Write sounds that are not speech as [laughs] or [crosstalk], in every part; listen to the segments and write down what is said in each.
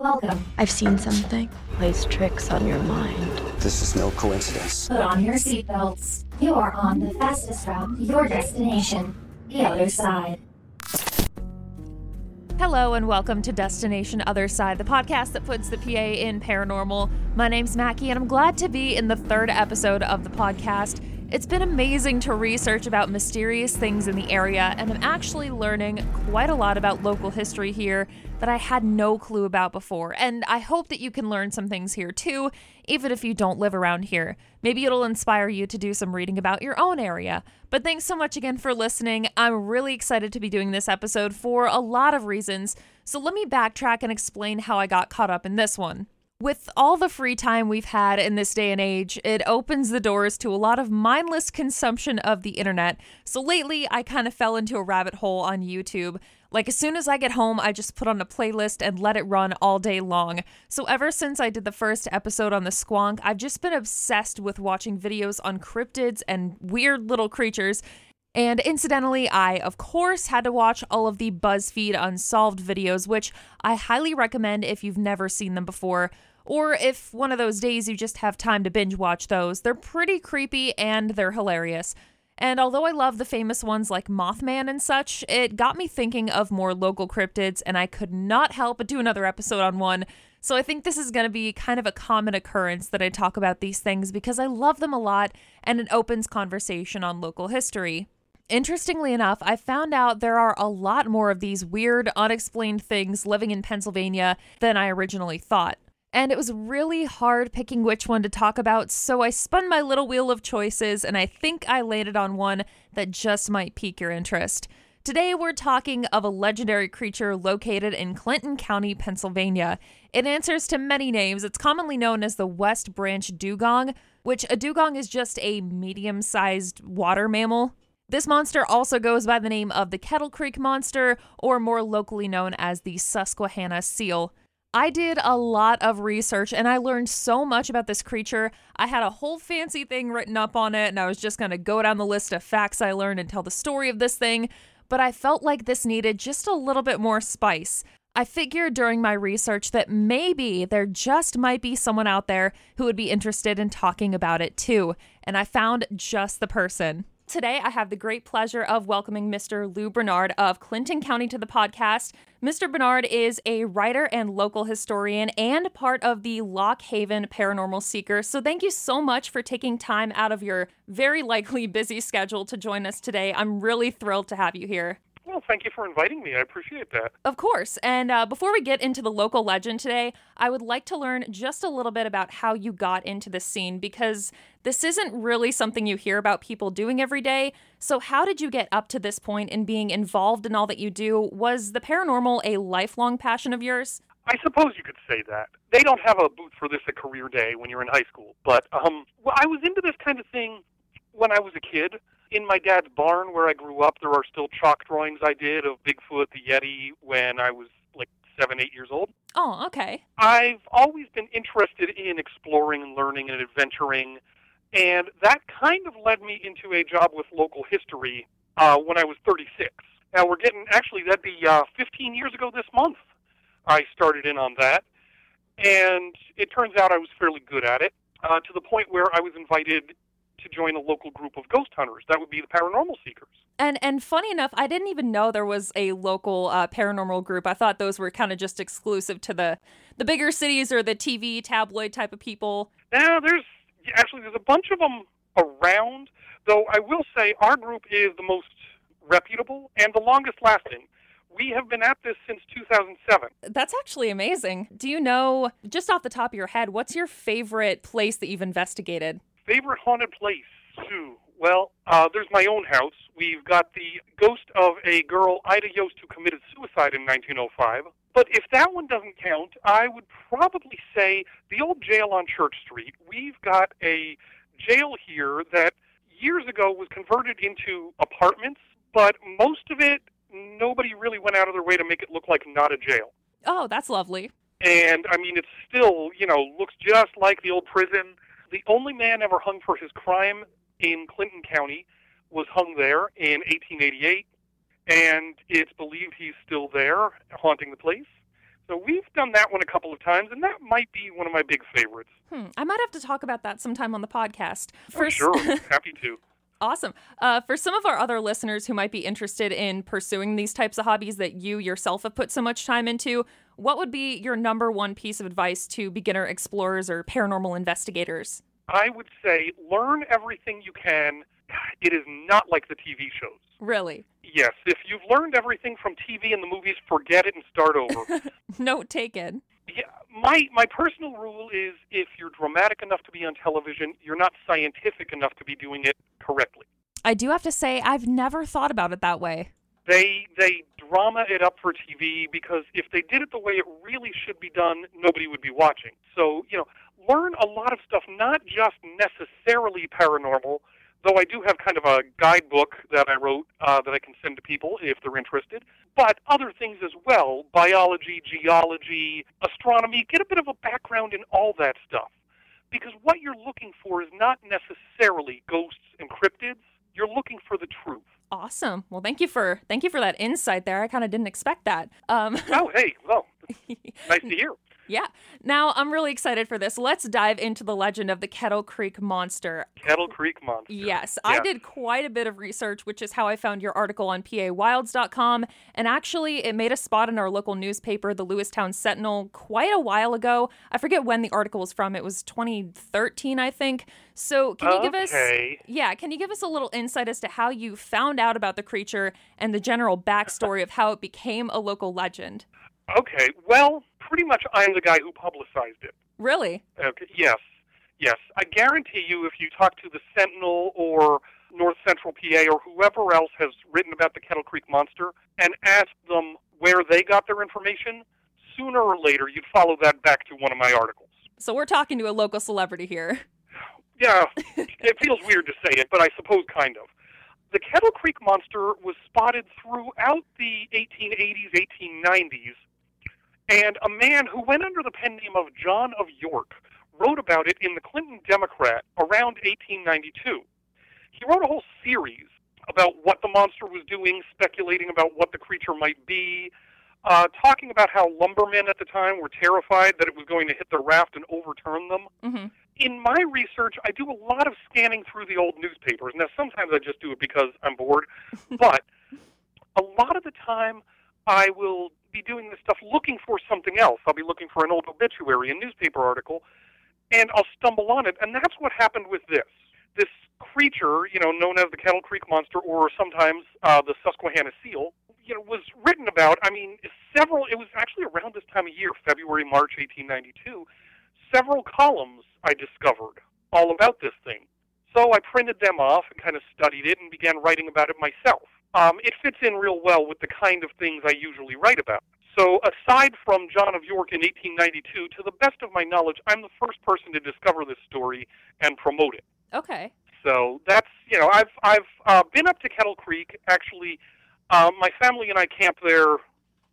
Welcome. I've seen something. Plays tricks on your mind. This is no coincidence. Put on your seatbelts. You are on the fastest route to your destination, the other side. Hello and welcome to Destination Other Side, the podcast that puts the PA in paranormal. My name's Mackie and I'm glad to be in the third episode of the podcast. It's been amazing to research about mysterious things in the area, and I'm actually learning quite a lot about local history here that I had no clue about before. And I hope that you can learn some things here too, even if you don't live around here. Maybe it'll inspire you to do some reading about your own area. But thanks so much again for listening. I'm really excited to be doing this episode for a lot of reasons. So let me backtrack and explain how I got caught up in this one. With all the free time we've had in this day and age, it opens the doors to a lot of mindless consumption of the internet. So lately, I kind of fell into a rabbit hole on YouTube. Like, as soon as I get home, I just put on a playlist and let it run all day long. So, ever since I did the first episode on the squonk, I've just been obsessed with watching videos on cryptids and weird little creatures. And incidentally, I, of course, had to watch all of the BuzzFeed Unsolved videos, which I highly recommend if you've never seen them before. Or if one of those days you just have time to binge watch those, they're pretty creepy and they're hilarious. And although I love the famous ones like Mothman and such, it got me thinking of more local cryptids, and I could not help but do another episode on one. So I think this is going to be kind of a common occurrence that I talk about these things because I love them a lot and it opens conversation on local history. Interestingly enough, I found out there are a lot more of these weird, unexplained things living in Pennsylvania than I originally thought and it was really hard picking which one to talk about, so I spun my little wheel of choices and I think I landed on one that just might pique your interest. Today, we're talking of a legendary creature located in Clinton County, Pennsylvania. It answers to many names. It's commonly known as the West Branch dugong, which a dugong is just a medium sized water mammal. This monster also goes by the name of the Kettle Creek Monster, or more locally known as the Susquehanna Seal. I did a lot of research and I learned so much about this creature. I had a whole fancy thing written up on it, and I was just going to go down the list of facts I learned and tell the story of this thing. But I felt like this needed just a little bit more spice. I figured during my research that maybe there just might be someone out there who would be interested in talking about it too, and I found just the person. Today, I have the great pleasure of welcoming Mr. Lou Bernard of Clinton County to the podcast. Mr. Bernard is a writer and local historian and part of the Lock Haven Paranormal Seeker. So, thank you so much for taking time out of your very likely busy schedule to join us today. I'm really thrilled to have you here. Thank you for inviting me. I appreciate that. Of course. And uh, before we get into the local legend today, I would like to learn just a little bit about how you got into this scene because this isn't really something you hear about people doing every day. So, how did you get up to this point in being involved in all that you do? Was the paranormal a lifelong passion of yours? I suppose you could say that. They don't have a booth for this at Career Day when you're in high school, but um, well, I was into this kind of thing when I was a kid in my dad's barn where I grew up, there are still chalk drawings I did of Bigfoot, the Yeti, when I was like seven, eight years old. Oh, okay. I've always been interested in exploring and learning and adventuring, and that kind of led me into a job with local history uh, when I was 36. Now we're getting actually that'd be uh, 15 years ago this month. I started in on that, and it turns out I was fairly good at it uh, to the point where I was invited to join a local group of ghost hunters. That would be the paranormal seekers. And and funny enough, I didn't even know there was a local uh, paranormal group. I thought those were kind of just exclusive to the the bigger cities or the TV tabloid type of people. Now there's actually there's a bunch of them around. Though I will say our group is the most reputable and the longest lasting. We have been at this since 2007. That's actually amazing. Do you know, just off the top of your head, what's your favorite place that you've investigated? Favorite haunted place? Too. Well, uh, there's my own house. We've got the ghost of a girl, Ida Yost, who committed suicide in 1905. But if that one doesn't count, I would probably say the old jail on Church Street. We've got a jail here that years ago was converted into apartments, but most of it, nobody really went out of their way to make it look like not a jail. Oh, that's lovely. And I mean, it's still, you know, looks just like the old prison the only man ever hung for his crime in Clinton County was hung there in 1888, and it's believed he's still there haunting the place. So we've done that one a couple of times, and that might be one of my big favorites. Hmm. I might have to talk about that sometime on the podcast. For oh, sure, [laughs] happy to. Awesome. Uh, for some of our other listeners who might be interested in pursuing these types of hobbies that you yourself have put so much time into, what would be your number one piece of advice to beginner explorers or paranormal investigators? I would say learn everything you can. It is not like the TV shows. Really? Yes. If you've learned everything from TV and the movies, forget it and start over. [laughs] Note taken. Yeah, my my personal rule is if you're dramatic enough to be on television, you're not scientific enough to be doing it correctly. I do have to say I've never thought about it that way. They they drama it up for TV because if they did it the way it really should be done, nobody would be watching. So, you know, learn a lot of stuff not just necessarily paranormal, though I do have kind of a guidebook that I wrote uh, that I can send to people if they're interested, but other things as well biology, geology, astronomy. Get a bit of a background in all that stuff. Because what you're looking for is not necessarily ghosts and cryptids. You're looking for the truth. Awesome. Well, thank you for thank you for that insight there. I kind of didn't expect that. Um, oh, hey, well, [laughs] nice to hear. Yeah. Now I'm really excited for this. Let's dive into the legend of the Kettle Creek Monster. Kettle Creek Monster. Yes. I did quite a bit of research, which is how I found your article on PAWilds.com. And actually, it made a spot in our local newspaper, the Lewistown Sentinel, quite a while ago. I forget when the article was from. It was 2013, I think. So can you give us Yeah, can you give us a little insight as to how you found out about the creature and the general backstory of how it became a local legend? Okay. Well, pretty much I'm the guy who publicized it. Really? Okay. Yes. Yes. I guarantee you, if you talk to the Sentinel or North Central PA or whoever else has written about the Kettle Creek Monster and ask them where they got their information, sooner or later you'd follow that back to one of my articles. So we're talking to a local celebrity here. Yeah, [laughs] it feels weird to say it, but I suppose kind of. The Kettle Creek Monster was spotted throughout the 1880s, 1890s and a man who went under the pen name of John of York wrote about it in the Clinton Democrat around 1892. He wrote a whole series about what the monster was doing, speculating about what the creature might be, uh, talking about how lumbermen at the time were terrified that it was going to hit the raft and overturn them. Mm-hmm. In my research, I do a lot of scanning through the old newspapers. Now, sometimes I just do it because I'm bored, [laughs] but a lot of the time I will be doing this stuff looking for something else. I'll be looking for an old obituary, a newspaper article, and I'll stumble on it. And that's what happened with this. This creature, you know, known as the Kettle Creek Monster or sometimes uh, the Susquehanna Seal, you know, was written about. I mean, several. It was actually around this time of year, February, March, 1892. Several columns I discovered all about this thing. So I printed them off and kind of studied it and began writing about it myself um, it fits in real well with the kind of things I usually write about. So, aside from John of York in 1892, to the best of my knowledge, I'm the first person to discover this story and promote it. Okay. So that's you know I've I've uh, been up to Kettle Creek. Actually, uh, my family and I camp there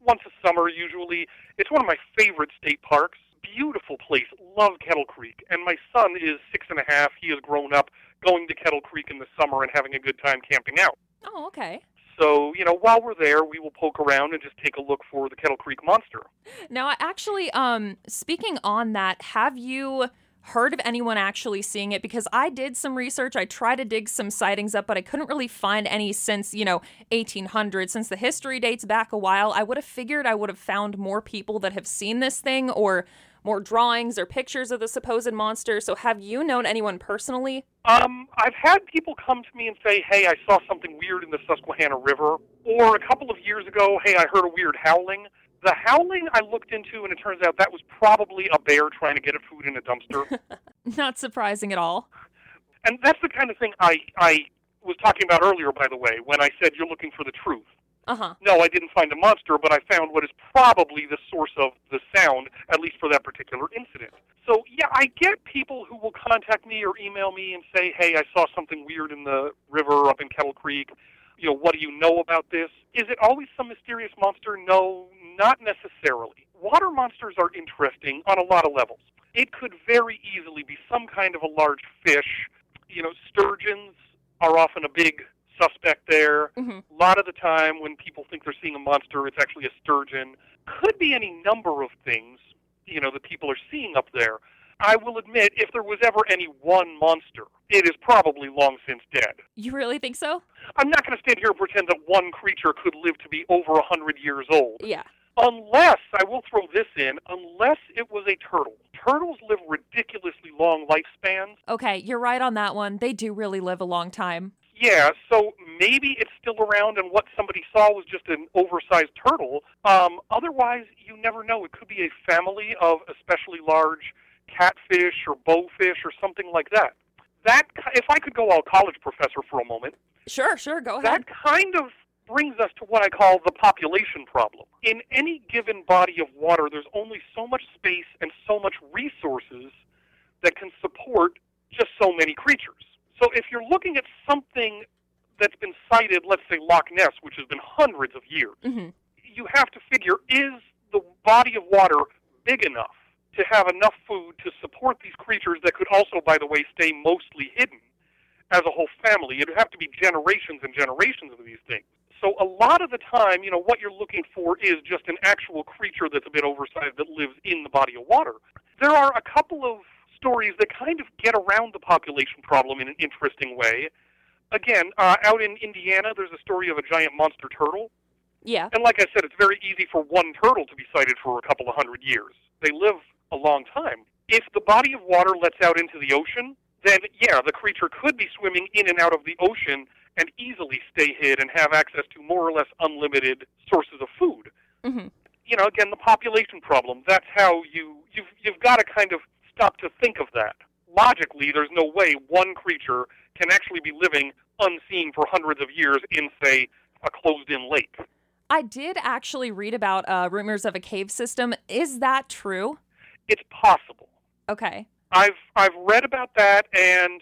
once a summer. Usually, it's one of my favorite state parks. Beautiful place. Love Kettle Creek. And my son is six and a half. He has grown up going to Kettle Creek in the summer and having a good time camping out. Oh, okay. So, you know, while we're there, we will poke around and just take a look for the Kettle Creek Monster. Now, actually, um, speaking on that, have you heard of anyone actually seeing it? Because I did some research. I tried to dig some sightings up, but I couldn't really find any since, you know, 1800. Since the history dates back a while, I would have figured I would have found more people that have seen this thing or more drawings or pictures of the supposed monster. So have you known anyone personally? Um, I've had people come to me and say, "Hey, I saw something weird in the Susquehanna River," or a couple of years ago, "Hey, I heard a weird howling." The howling I looked into, and it turns out that was probably a bear trying to get a food in a dumpster. [laughs] Not surprising at all. And that's the kind of thing I I was talking about earlier, by the way, when I said you're looking for the truth. Uh-huh. No, I didn't find a monster, but I found what is probably the source of the sound, at least for that particular incident. So, yeah, I get people who will contact me or email me and say, hey, I saw something weird in the river up in Kettle Creek. You know, what do you know about this? Is it always some mysterious monster? No, not necessarily. Water monsters are interesting on a lot of levels. It could very easily be some kind of a large fish. You know, sturgeons are often a big suspect there. Mhm. A lot of the time, when people think they're seeing a monster, it's actually a sturgeon. Could be any number of things, you know, that people are seeing up there. I will admit, if there was ever any one monster, it is probably long since dead. You really think so? I'm not going to stand here and pretend that one creature could live to be over a hundred years old. Yeah. Unless, I will throw this in, unless it was a turtle. Turtles live ridiculously long lifespans. Okay, you're right on that one. They do really live a long time. Yeah, so maybe it's still around, and what somebody saw was just an oversized turtle. Um, otherwise, you never know. It could be a family of especially large catfish or bowfish or something like that. That, if I could go all college professor for a moment, Sure, sure, go ahead. that kind of brings us to what I call the population problem. In any given body of water, there's only so much space and so much resources that can support just so many creatures. So if you're looking at something that's been sighted, let's say Loch Ness, which has been hundreds of years, hmm you have to figure is the body of water big enough to have enough food to support these creatures that could also, by the way, stay mostly hidden as a whole family? It'd have to be generations and generations of these things. So a lot of the time, you know, what you're looking for is just an actual creature that's a bit oversized that lives in the body of water. There are a couple of stories that kind of get around the population problem in an interesting way. Again, uh, out in Indiana, there's a story of a giant monster turtle Yeah. and like I said, it's very easy for one turtle to be sighted for a couple of hundred years. They live a long time. If the body of water lets out into the ocean, then yeah, the creature could be swimming in and out of the ocean and easily stay hid and have access to more or less unlimited sources of food. hmm You know, again, the population problem. That's how you you've you've got to kind of stop to think of that. Logically, there's no way one creature can actually be living unseen for hundreds of years in, say, a closed-in lake. I did actually read about uh, rumors of a cave system. Is that true? It's possible. Okay. I've I've read about that, and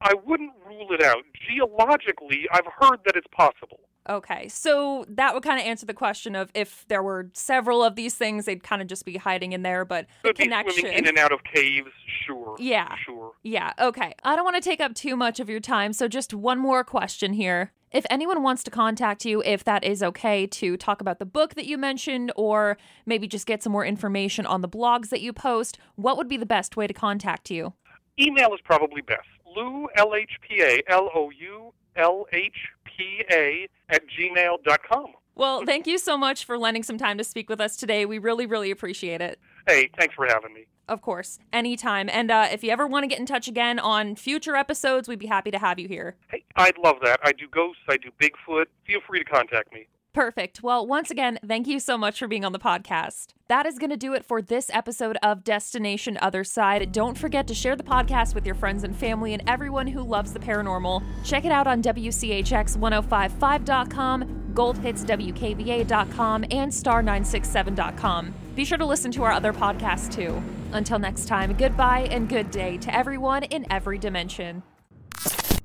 I wouldn't rule it out. Geologically, I've heard that it's possible. Okay. So that would kind of answer the question of if there were several of these things, they'd kind of just be hiding in there, but the connection. in and out of caves, sure. Yeah. Sure. Yeah, okay. I don't want to take up too much of your time, so just one more question here. If anyone wants to contact you, if that is okay, to talk about the book that you mentioned, or maybe just get some more information on the blogs that you post, what would be the best way to contact you? Email is probably best. Lou L H P A L O U L H P A at gmail dot com. Well, thank you so much for lending some time to speak with us today. We really, really appreciate it. Hey, thanks for having me. Of course, anytime. And uh, if you ever want to get in touch again on future episodes, we'd be happy to have you here. Hey, I'd love that. I do ghosts. I do Bigfoot. Feel free to contact me. Perfect. Well, once again, thank you so much for being on the podcast. That is going to do it for this episode of Destination Other Side. Don't forget to share the podcast with your friends and family and everyone who loves the paranormal. Check it out on WCHX1055.com, goldhitswkva.com, and star967.com. Be sure to listen to our other podcasts too. Until next time, goodbye and good day to everyone in every dimension.